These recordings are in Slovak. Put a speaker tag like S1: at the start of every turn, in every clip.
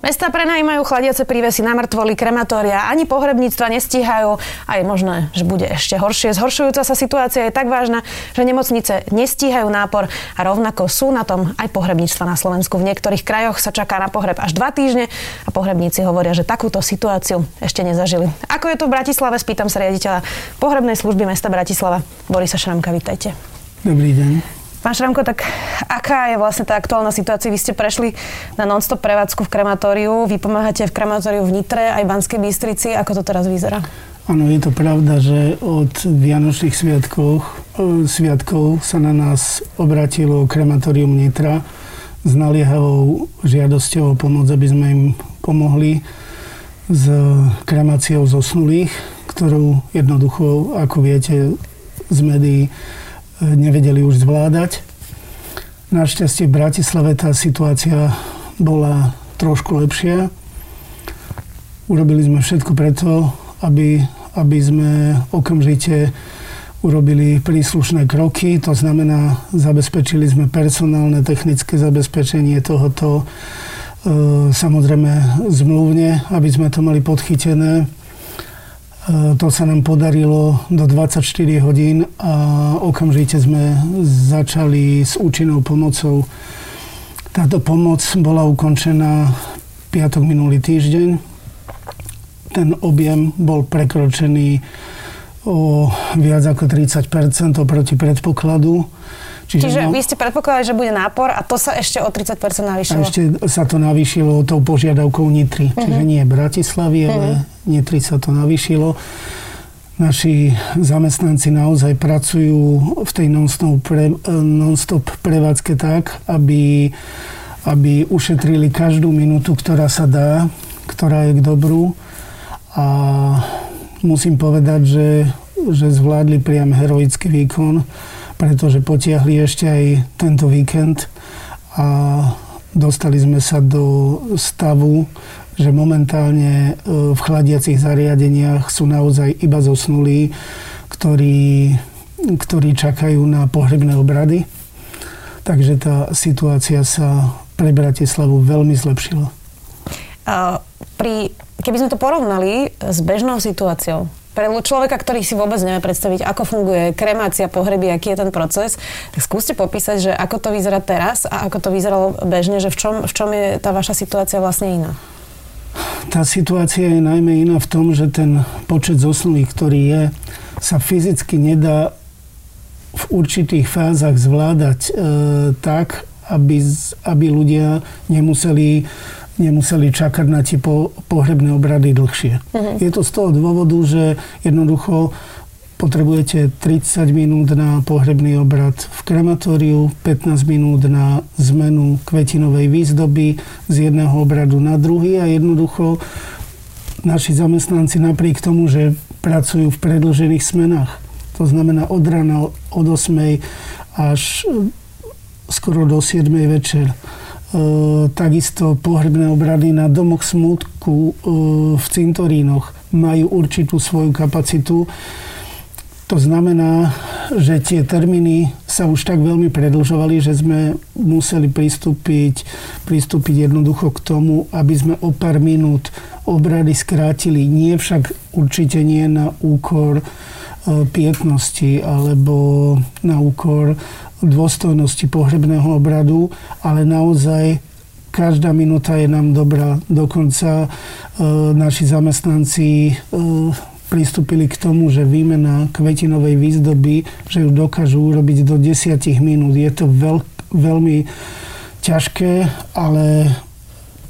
S1: Mesta prenajímajú chladiace prívesy na mŕtvoly, krematória, ani pohrebníctva nestíhajú a je možné, že bude ešte horšie. Zhoršujúca sa situácia je tak vážna, že nemocnice nestíhajú nápor a rovnako sú na tom aj pohrebníctva na Slovensku. V niektorých krajoch sa čaká na pohreb až dva týždne a pohrebníci hovoria, že takúto situáciu ešte nezažili. Ako je to v Bratislave, spýtam sa riaditeľa pohrebnej služby mesta Bratislava. Borisa Šramka, vítajte.
S2: Dobrý deň.
S1: Pán Šramko, tak aká je vlastne tá aktuálna situácia? Vy ste prešli na non-stop prevádzku v krematóriu, vy pomáhate v krematóriu v Nitre, aj Banskej Bystrici. Ako to teraz vyzerá?
S2: Áno, je to pravda, že od Vianočných sviatkov, e, sviatkov sa na nás obratilo krematórium Nitra s naliehavou žiadosťou o pomoc, aby sme im pomohli s kremáciou zosnulých, ktorú jednoducho, ako viete z médií, nevedeli už zvládať. Našťastie v Bratislave tá situácia bola trošku lepšia. Urobili sme všetko preto, aby, aby sme okamžite urobili príslušné kroky. To znamená, zabezpečili sme personálne, technické zabezpečenie tohoto, e, samozrejme zmluvne, aby sme to mali podchytené to sa nám podarilo do 24 hodín a okamžite sme začali s účinnou pomocou. Táto pomoc bola ukončená piatok minulý týždeň. Ten objem bol prekročený o viac ako 30% oproti predpokladu.
S1: Čiže, Čiže no, vy ste predpokladali, že bude nápor a to sa ešte o 30% navýšilo?
S2: A ešte sa to navýšilo tou požiadavkou Nitry. Uh-huh. Čiže nie Bratislavy, uh-huh. ale Nitry sa to navýšilo. Naši zamestnanci naozaj pracujú v tej non-stop, pre, non-stop prevádzke tak, aby, aby ušetrili každú minútu, ktorá sa dá, ktorá je k dobru. A musím povedať, že, že zvládli priam heroický výkon pretože potiahli ešte aj tento víkend a dostali sme sa do stavu, že momentálne e, v chladiacich zariadeniach sú naozaj iba zosnulí, ktorí, ktorí čakajú na pohrebné obrady. Takže tá situácia sa pre Bratislavu veľmi zlepšila.
S1: Pri, keby sme to porovnali s bežnou situáciou, pre človeka, ktorý si vôbec nevie predstaviť, ako funguje kremácia pohreby, aký je ten proces, tak skúste popísať, že ako to vyzerá teraz a ako to vyzeralo bežne, že v čom, v čom je tá vaša situácia vlastne iná?
S2: Tá situácia je najmä iná v tom, že ten počet zosnulých, ktorý je, sa fyzicky nedá v určitých fázach zvládať e, tak, aby, aby ľudia nemuseli nemuseli čakať na tie po, pohrebné obrady dlhšie. Uh-huh. Je to z toho dôvodu, že jednoducho potrebujete 30 minút na pohrebný obrad v krematóriu, 15 minút na zmenu kvetinovej výzdoby z jedného obradu na druhý a jednoducho naši zamestnanci napriek tomu, že pracujú v predlžených smenách, to znamená od rána od 8 až skoro do 7 večer, takisto pohrebné obrady na domoch smutku e, v cintorínoch majú určitú svoju kapacitu. To znamená, že tie termíny sa už tak veľmi predlžovali, že sme museli pristúpiť, pristúpiť jednoducho k tomu, aby sme o pár minút obrady skrátili. Nie však určite nie na úkor e, pietnosti alebo na úkor dôstojnosti pohrebného obradu, ale naozaj každá minúta je nám dobrá. Dokonca e, naši zamestnanci e, pristúpili k tomu, že výmena kvetinovej výzdoby, že ju dokážu urobiť do 10 minút. Je to veľ, veľmi ťažké, ale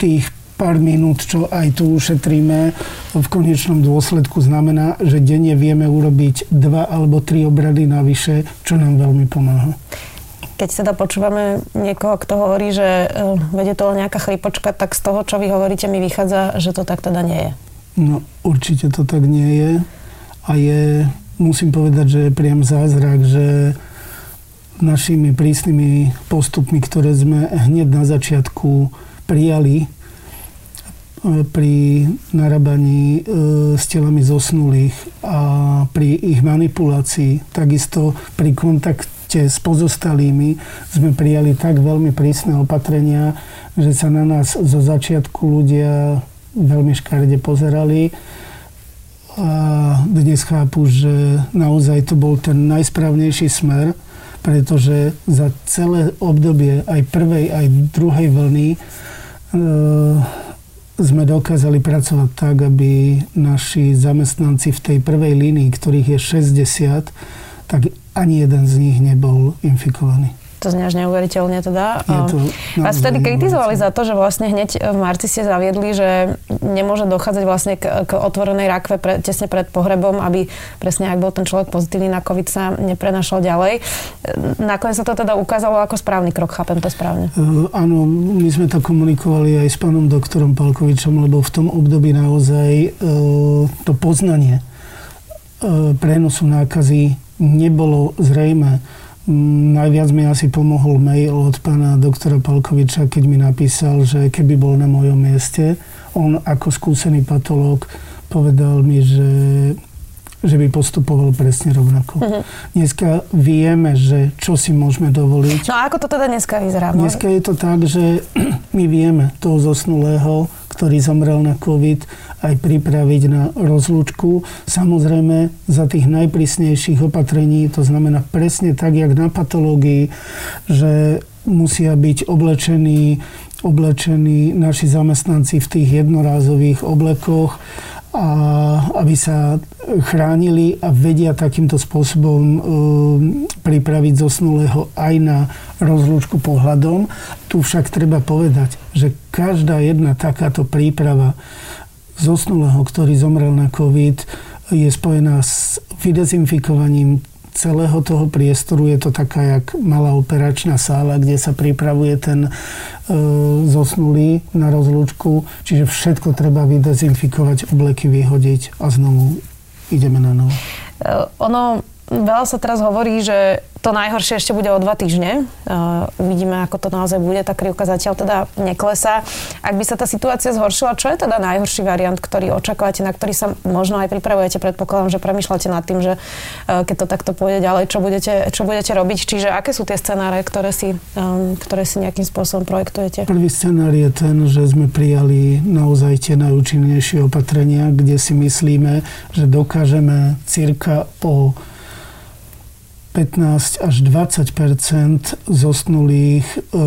S2: tých pár minút, čo aj tu ušetríme, v konečnom dôsledku znamená, že denne vieme urobiť dva alebo tri obrady navyše, čo nám veľmi pomáha.
S1: Keď teda počúvame niekoho, kto hovorí, že uh, vedie to len nejaká chrypočka, tak z toho, čo vy hovoríte, mi vychádza, že to tak teda nie je.
S2: No, určite to tak nie je. A je, musím povedať, že je priam zázrak, že našimi prísnymi postupmi, ktoré sme hneď na začiatku prijali, pri narábaní s telami zosnulých a pri ich manipulácii, takisto pri kontakte s pozostalými sme prijali tak veľmi prísne opatrenia, že sa na nás zo začiatku ľudia veľmi škarde pozerali. A dnes chápu, že naozaj to bol ten najsprávnejší smer, pretože za celé obdobie aj prvej, aj druhej vlny e, sme dokázali pracovať tak, aby naši zamestnanci v tej prvej línii, ktorých je 60, tak ani jeden z nich nebol infikovaný.
S1: To znie až neuveriteľne teda. to Vás vtedy kritizovali za to, že vlastne hneď v marci ste zaviedli, že nemôže dochádzať vlastne k, k otvorenej rakve pre, tesne pred pohrebom, aby presne ak bol ten človek pozitívny na COVID sa neprenašal ďalej. Nakoniec sa to teda ukázalo ako správny krok, chápem to správne.
S2: Uh, áno, my sme to komunikovali aj s pánom doktorom Palkovičom, lebo v tom období naozaj uh, to poznanie uh, prenosu nákazy nebolo zrejme najviac mi asi pomohol mail od pána doktora Palkoviča, keď mi napísal, že keby bol na mojom mieste, on ako skúsený patológ povedal mi, že že by postupoval presne rovnako. Uh-huh. Dneska vieme, že čo si môžeme dovoliť.
S1: No a ako to teda dneska vyzerá?
S2: Dneska je to tak, že my vieme toho zosnulého, ktorý zomrel na COVID, aj pripraviť na rozlúčku. Samozrejme za tých najprísnejších opatrení, to znamená presne tak, jak na patológii, že musia byť oblečení, oblečení naši zamestnanci v tých jednorázových oblekoch a aby sa chránili a vedia takýmto spôsobom e, pripraviť zosnulého aj na rozlúčku pohľadom. Tu však treba povedať, že každá jedna takáto príprava zosnulého, ktorý zomrel na COVID, je spojená s vydezinfikovaním celého toho priestoru. Je to taká jak malá operačná sála, kde sa pripravuje ten e, zosnulý na rozlúčku. Čiže všetko treba vydezinfikovať, obleky vyhodiť a znovu ideme na novo.
S1: E, ono veľa sa teraz hovorí, že to najhoršie ešte bude o dva týždne. Uh, uvidíme, ako to naozaj bude. Tá krivka zatiaľ teda neklesá. Ak by sa tá situácia zhoršila, čo je teda najhorší variant, ktorý očakávate, na ktorý sa možno aj pripravujete? Predpokladám, že premyšľate nad tým, že uh, keď to takto pôjde ďalej, čo budete, čo budete robiť. Čiže aké sú tie scenáre, ktoré si, um, ktoré si nejakým spôsobom projektujete?
S2: Prvý scenár je ten, že sme prijali naozaj tie najúčinnejšie opatrenia, kde si myslíme, že dokážeme cirka po 15 až 20 zosnulých, e,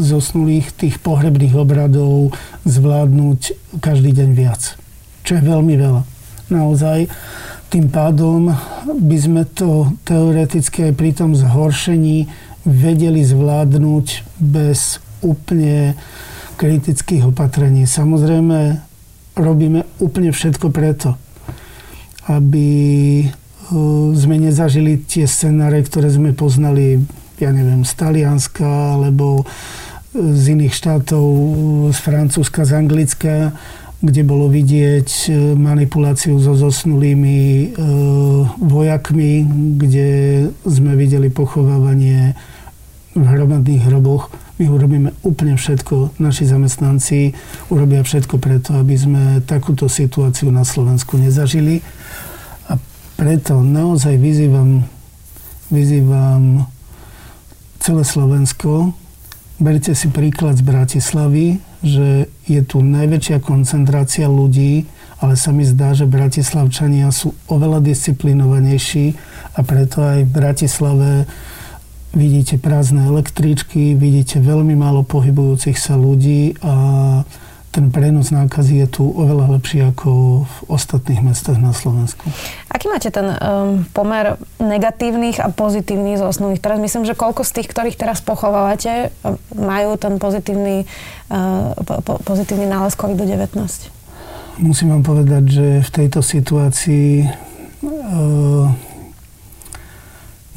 S2: zosnulých tých pohrebných obradov zvládnuť každý deň viac. Čo je veľmi veľa. Naozaj tým pádom by sme to teoreticky aj pri tom zhoršení vedeli zvládnuť bez úplne kritických opatrení. Samozrejme, robíme úplne všetko preto, aby sme nezažili tie scenáre, ktoré sme poznali, ja neviem, z Talianska alebo z iných štátov, z Francúzska, z Anglicka, kde bolo vidieť e, manipuláciu so zosnulými e, vojakmi, kde sme videli pochovávanie v hromadných hroboch. My urobíme úplne všetko, naši zamestnanci urobia všetko preto, aby sme takúto situáciu na Slovensku nezažili. Preto naozaj vyzývam, vyzývam celé Slovensko, berte si príklad z Bratislavy, že je tu najväčšia koncentrácia ľudí, ale sa mi zdá, že Bratislavčania sú oveľa disciplinovanejší a preto aj v Bratislave vidíte prázdne električky, vidíte veľmi málo pohybujúcich sa ľudí a ten prenos nákazy je tu oveľa lepší ako v ostatných mestách na Slovensku.
S1: Aký máte ten um, pomer negatívnych a pozitívnych zosnulých? Teraz myslím, že koľko z tých, ktorých teraz pochovávate, majú ten pozitívny, uh, po, pozitívny nález COVID-19?
S2: Musím vám povedať, že v tejto situácii uh,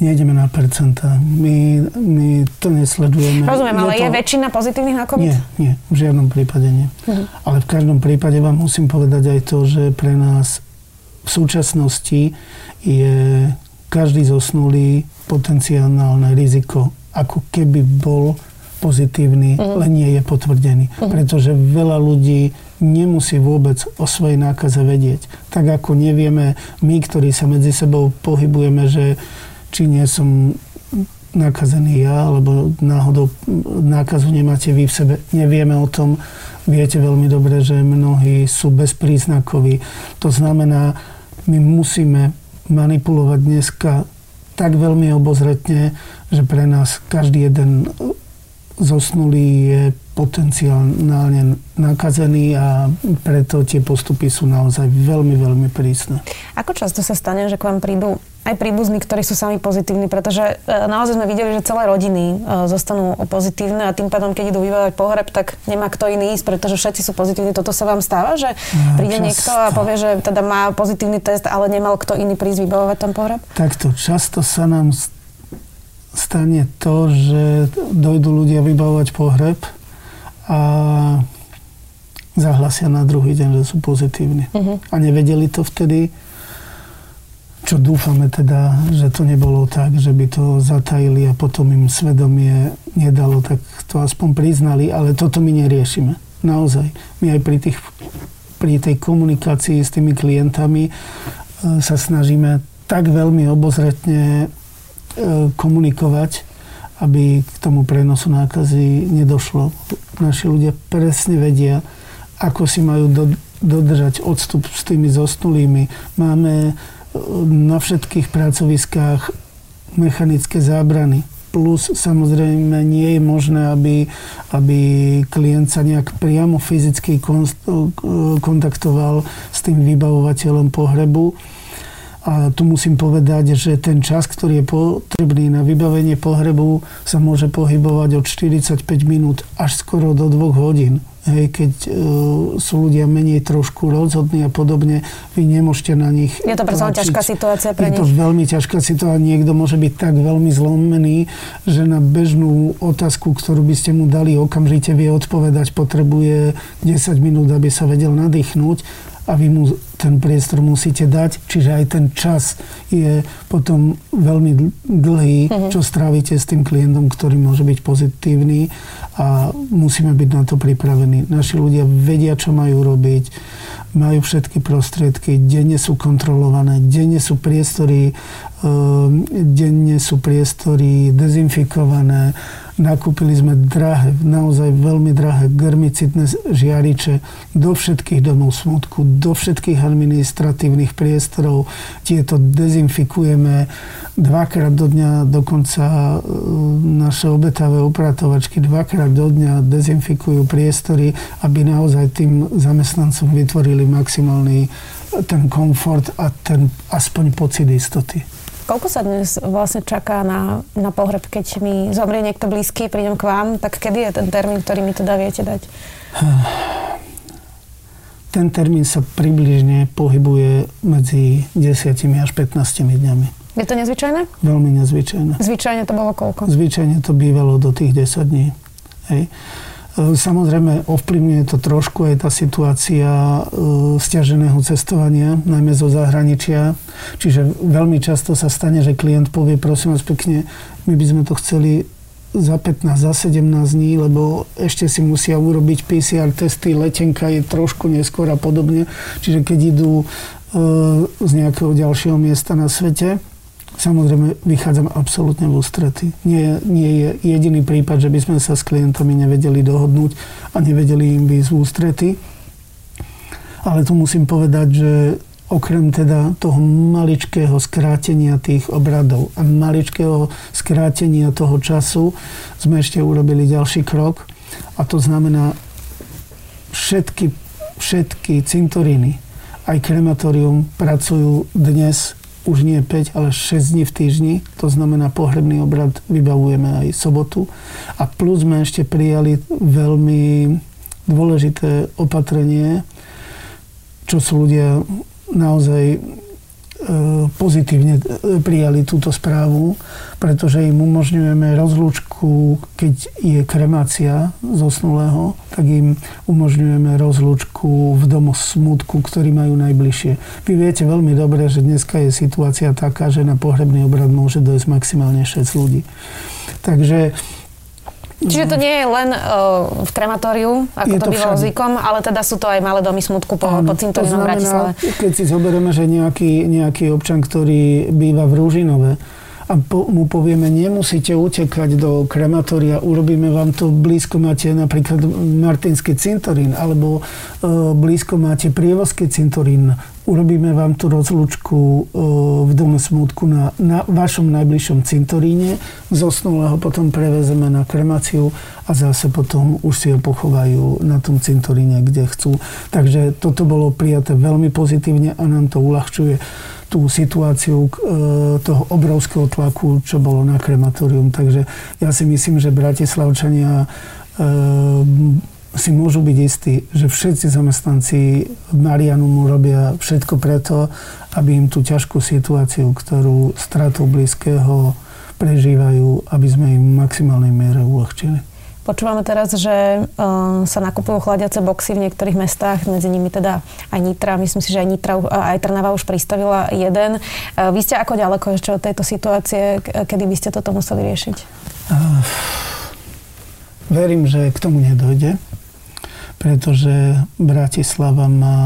S2: nejdeme na percenta. My, my to nesledujeme.
S1: Rozumiem, ale je, to... je väčšina pozitívnych na COVID?
S2: Nie, nie, v žiadnom prípade nie. Uh-huh. Ale v každom prípade vám musím povedať aj to, že pre nás v súčasnosti je každý zosnulý potenciálne riziko, ako keby bol pozitívny, uh-huh. len nie je potvrdený. Uh-huh. Pretože veľa ľudí nemusí vôbec o svojej nákaze vedieť. Tak ako nevieme my, ktorí sa medzi sebou pohybujeme, že či nie som nakazený ja, alebo náhodou nákazu nemáte vy v sebe. Nevieme o tom. Viete veľmi dobre, že mnohí sú bezpríznakoví. To znamená, my musíme manipulovať dneska tak veľmi obozretne, že pre nás každý jeden zosnulý je potenciálne nakazený a preto tie postupy sú naozaj veľmi, veľmi prísne.
S1: Ako často sa stane, že k vám prídu aj príbuzní, ktorí sú sami pozitívni, pretože e, naozaj sme videli, že celé rodiny e, zostanú pozitívne a tým pádom, keď idú vyvávať pohreb, tak nemá kto iný ísť, pretože všetci sú pozitívni. Toto sa vám stáva, že no, príde často. niekto a povie, že teda má pozitívny test, ale nemal kto iný prísť vybavovať ten pohreb?
S2: Takto, často sa nám stane to, že dojdú ľudia vybavovať pohreb a zahlasia na druhý deň, že sú pozitívni. Uh-huh. A nevedeli to vtedy, čo dúfame teda, že to nebolo tak, že by to zatajili a potom im svedomie nedalo, tak to aspoň priznali, ale toto my neriešime. Naozaj. My aj pri, tých, pri tej komunikácii s tými klientami e, sa snažíme tak veľmi obozretne e, komunikovať, aby k tomu prenosu nákazy nedošlo. Naši ľudia presne vedia, ako si majú do, dodržať odstup s tými zosnulými. Máme na všetkých pracoviskách mechanické zábrany. Plus samozrejme nie je možné, aby, aby klient sa nejak priamo fyzicky kontaktoval s tým vybavovateľom pohrebu. A tu musím povedať, že ten čas, ktorý je potrebný na vybavenie pohrebu, sa môže pohybovať od 45 minút až skoro do 2 hodín. Hej, keď uh, sú ľudia menej trošku rozhodní a podobne, vy nemôžete na nich...
S1: Je to predsa ťažká situácia pre
S2: nich? Je to veľmi ťažká situácia. Niekto môže byť tak veľmi zlomený, že na bežnú otázku, ktorú by ste mu dali, okamžite vie odpovedať, potrebuje 10 minút, aby sa vedel nadýchnúť a vy mu ten priestor musíte dať, čiže aj ten čas je potom veľmi dlhý, uh-huh. čo strávite s tým klientom, ktorý môže byť pozitívny a musíme byť na to pripravení. Naši ľudia vedia, čo majú robiť, majú všetky prostriedky, denne sú kontrolované, denne sú priestory, ehm, denne sú priestory dezinfikované, Nakúpili sme drahé, naozaj veľmi drahé germicidné žiariče do všetkých domov smutku, do všetkých administratívnych priestorov. Tieto dezinfikujeme dvakrát do dňa, dokonca e, naše obetavé upratovačky dvakrát do dňa dezinfikujú priestory, aby naozaj tým zamestnancom vytvorili maximálny ten komfort a ten aspoň pocit istoty.
S1: Koľko sa dnes vlastne čaká na, na pohreb, keď mi zomrie niekto blízky, prídem k vám, tak kedy je ten termín, ktorý mi teda viete dať?
S2: Ten termín sa približne pohybuje medzi 10 až 15 dňami.
S1: Je to nezvyčajné?
S2: Veľmi nezvyčajné.
S1: Zvyčajne to bolo koľko?
S2: Zvyčajne to bývalo do tých 10 dní. Hej. E, samozrejme, ovplyvňuje to trošku aj tá situácia e, stiaženého cestovania, najmä zo zahraničia. Čiže veľmi často sa stane, že klient povie, prosím vás pekne, my by sme to chceli za 15, za 17 dní, lebo ešte si musia urobiť PCR testy, letenka je trošku neskôr a podobne. Čiže keď idú e, z nejakého ďalšieho miesta na svete, Samozrejme, vychádzam absolútne v ústrety. Nie, nie je jediný prípad, že by sme sa s klientami nevedeli dohodnúť a nevedeli im byť v ústrety. Ale tu musím povedať, že okrem teda toho maličkého skrátenia tých obradov a maličkého skrátenia toho času sme ešte urobili ďalší krok a to znamená všetky, všetky cintoríny aj krematórium pracujú dnes už nie 5, ale 6 dní v týždni. To znamená, pohrebný obrad vybavujeme aj sobotu. A plus sme ešte prijali veľmi dôležité opatrenie, čo sú ľudia naozaj E, pozitívne e, prijali túto správu, pretože im umožňujeme rozlúčku, keď je kremácia zosnulého, tak im umožňujeme rozlúčku v domu smutku, ktorý majú najbližšie. Vy viete veľmi dobre, že dneska je situácia taká, že na pohrebný obrad môže dojsť maximálne 6 ľudí. Takže
S1: Čiže to nie je len uh, v krematóriu, ako je to, to bývalo zvykom, ale teda sú to aj malé domy smutku po, po cintorínom Bratislave.
S2: Keď si zoberieme, že nejaký, nejaký občan, ktorý býva v Rúžinove, a po, mu povieme, nemusíte utekať do krematória, urobíme vám to, blízko máte napríklad Martinský cintorín, alebo e, blízko máte Prievozský cintorín, urobíme vám tú rozlúčku e, v Dome smutku na, na vašom najbližšom cintoríne, zosnulého potom prevezeme na kremáciu a zase potom už si ho pochovajú na tom cintoríne, kde chcú. Takže toto bolo prijaté veľmi pozitívne a nám to uľahčuje tú situáciu e, toho obrovského tlaku, čo bolo na krematórium. Takže ja si myslím, že Bratislavčania e, si môžu byť istí, že všetci zamestnanci Marianu mu robia všetko preto, aby im tú ťažkú situáciu, ktorú stratou blízkeho prežívajú, aby sme im v maximálnej miere uľahčili.
S1: Počúvame teraz, že uh, sa nakupujú chladiace boxy v niektorých mestách, medzi nimi teda aj Nitra. Myslím si, že aj Nitra, aj Trnava už pristavila jeden. Uh, vy ste ako ďaleko ešte od tejto situácie, kedy by ste toto museli riešiť? Uh,
S2: verím, že k tomu nedojde, pretože Bratislava má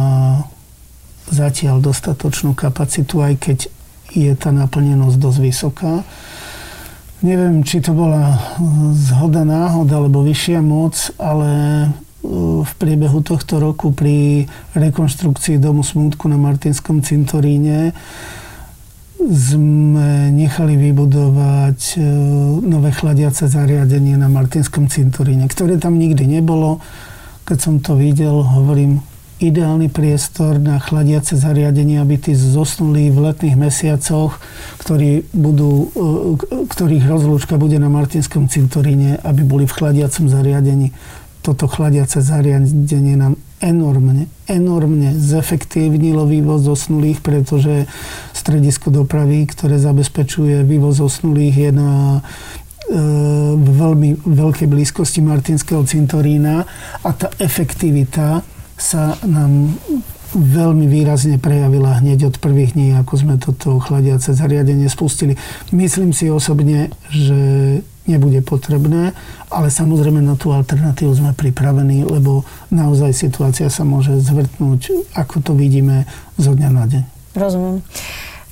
S2: zatiaľ dostatočnú kapacitu, aj keď je tá naplnenosť dosť vysoká. Neviem, či to bola zhoda náhod alebo vyššia moc, ale e, v priebehu tohto roku pri rekonštrukcii domu smútku na Martinskom cintoríne sme nechali vybudovať e, nové chladiace zariadenie na Martinskom cintoríne, ktoré tam nikdy nebolo. Keď som to videl, hovorím, ideálny priestor na chladiace zariadenie, aby tí zosnulí v letných mesiacoch, ktorí budú, e, ktorých rozlúčka bude na Martinskom cintoríne, aby boli v chladiacom zariadení. Toto chladiace zariadenie nám enormne, enormne zefektívnilo vývoz zosnulých, pretože stredisko dopravy, ktoré zabezpečuje vývoz zosnulých, je na e, v veľmi veľkej blízkosti Martinského cintorína a tá efektivita sa nám veľmi výrazne prejavila hneď od prvých dní, ako sme toto chladiace zariadenie spustili. Myslím si osobne, že nebude potrebné, ale samozrejme na tú alternatívu sme pripravení, lebo naozaj situácia sa môže zvrtnúť, ako to vidíme zo dňa na deň.
S1: Rozumiem.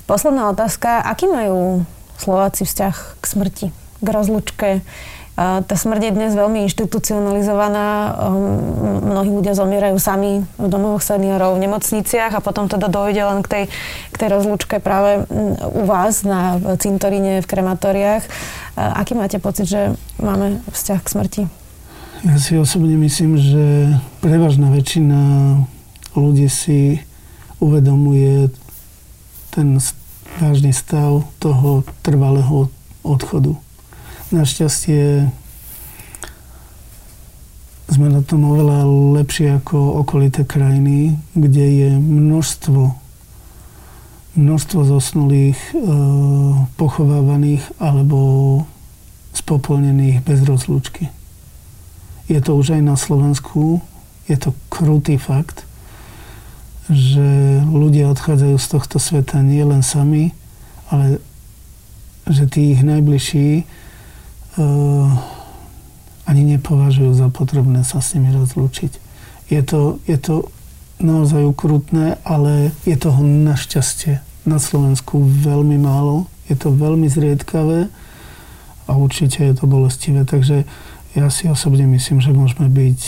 S1: Posledná otázka. Aký majú Slováci vzťah k smrti, k rozlučke? tá smrť je dnes veľmi inštitucionalizovaná. Ehm, mnohí ľudia zomierajú sami v domovoch seniorov, v nemocniciach a potom teda dojde len k tej, k tej rozlúčke práve u vás na cintoríne, v krematóriách. Aký máte pocit, že máme vzťah k smrti?
S2: Ja si osobne myslím, že prevažná väčšina ľudí si uvedomuje ten vážny stav toho trvalého odchodu Našťastie sme na tom oveľa lepšie ako okolité krajiny, kde je množstvo množstvo zosnulých e, pochovávaných alebo spopolnených bez rozlúčky. Je to už aj na Slovensku, je to krutý fakt, že ľudia odchádzajú z tohto sveta nie len sami, ale že tí ich najbližší ani nepovažujú za potrebné sa s nimi rozlúčiť. Je to, je to naozaj ukrutné, ale je toho našťastie na Slovensku veľmi málo. Je to veľmi zriedkavé a určite je to bolestivé. Takže ja si osobne myslím, že môžeme byť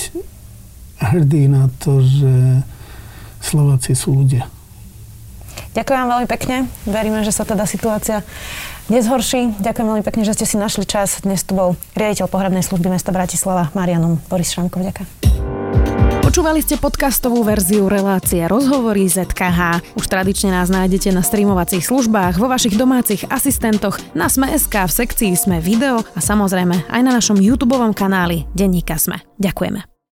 S2: hrdí na to, že Slováci sú ľudia.
S1: Ďakujem veľmi pekne. Veríme, že sa teda situácia nezhorší. Ďakujem veľmi pekne, že ste si našli čas. Dnes tu bol riaditeľ pohrebnej služby mesta Bratislava Marianom Boris Šramkov. Ďakujem. Počúvali ste podcastovú verziu relácie Rozhovory ZKH. Už tradične nás nájdete na streamovacích službách, vo vašich domácich asistentoch, na Sme.sk, v sekcii Sme video a samozrejme aj na našom YouTube kanáli Denníka Sme. Ďakujeme.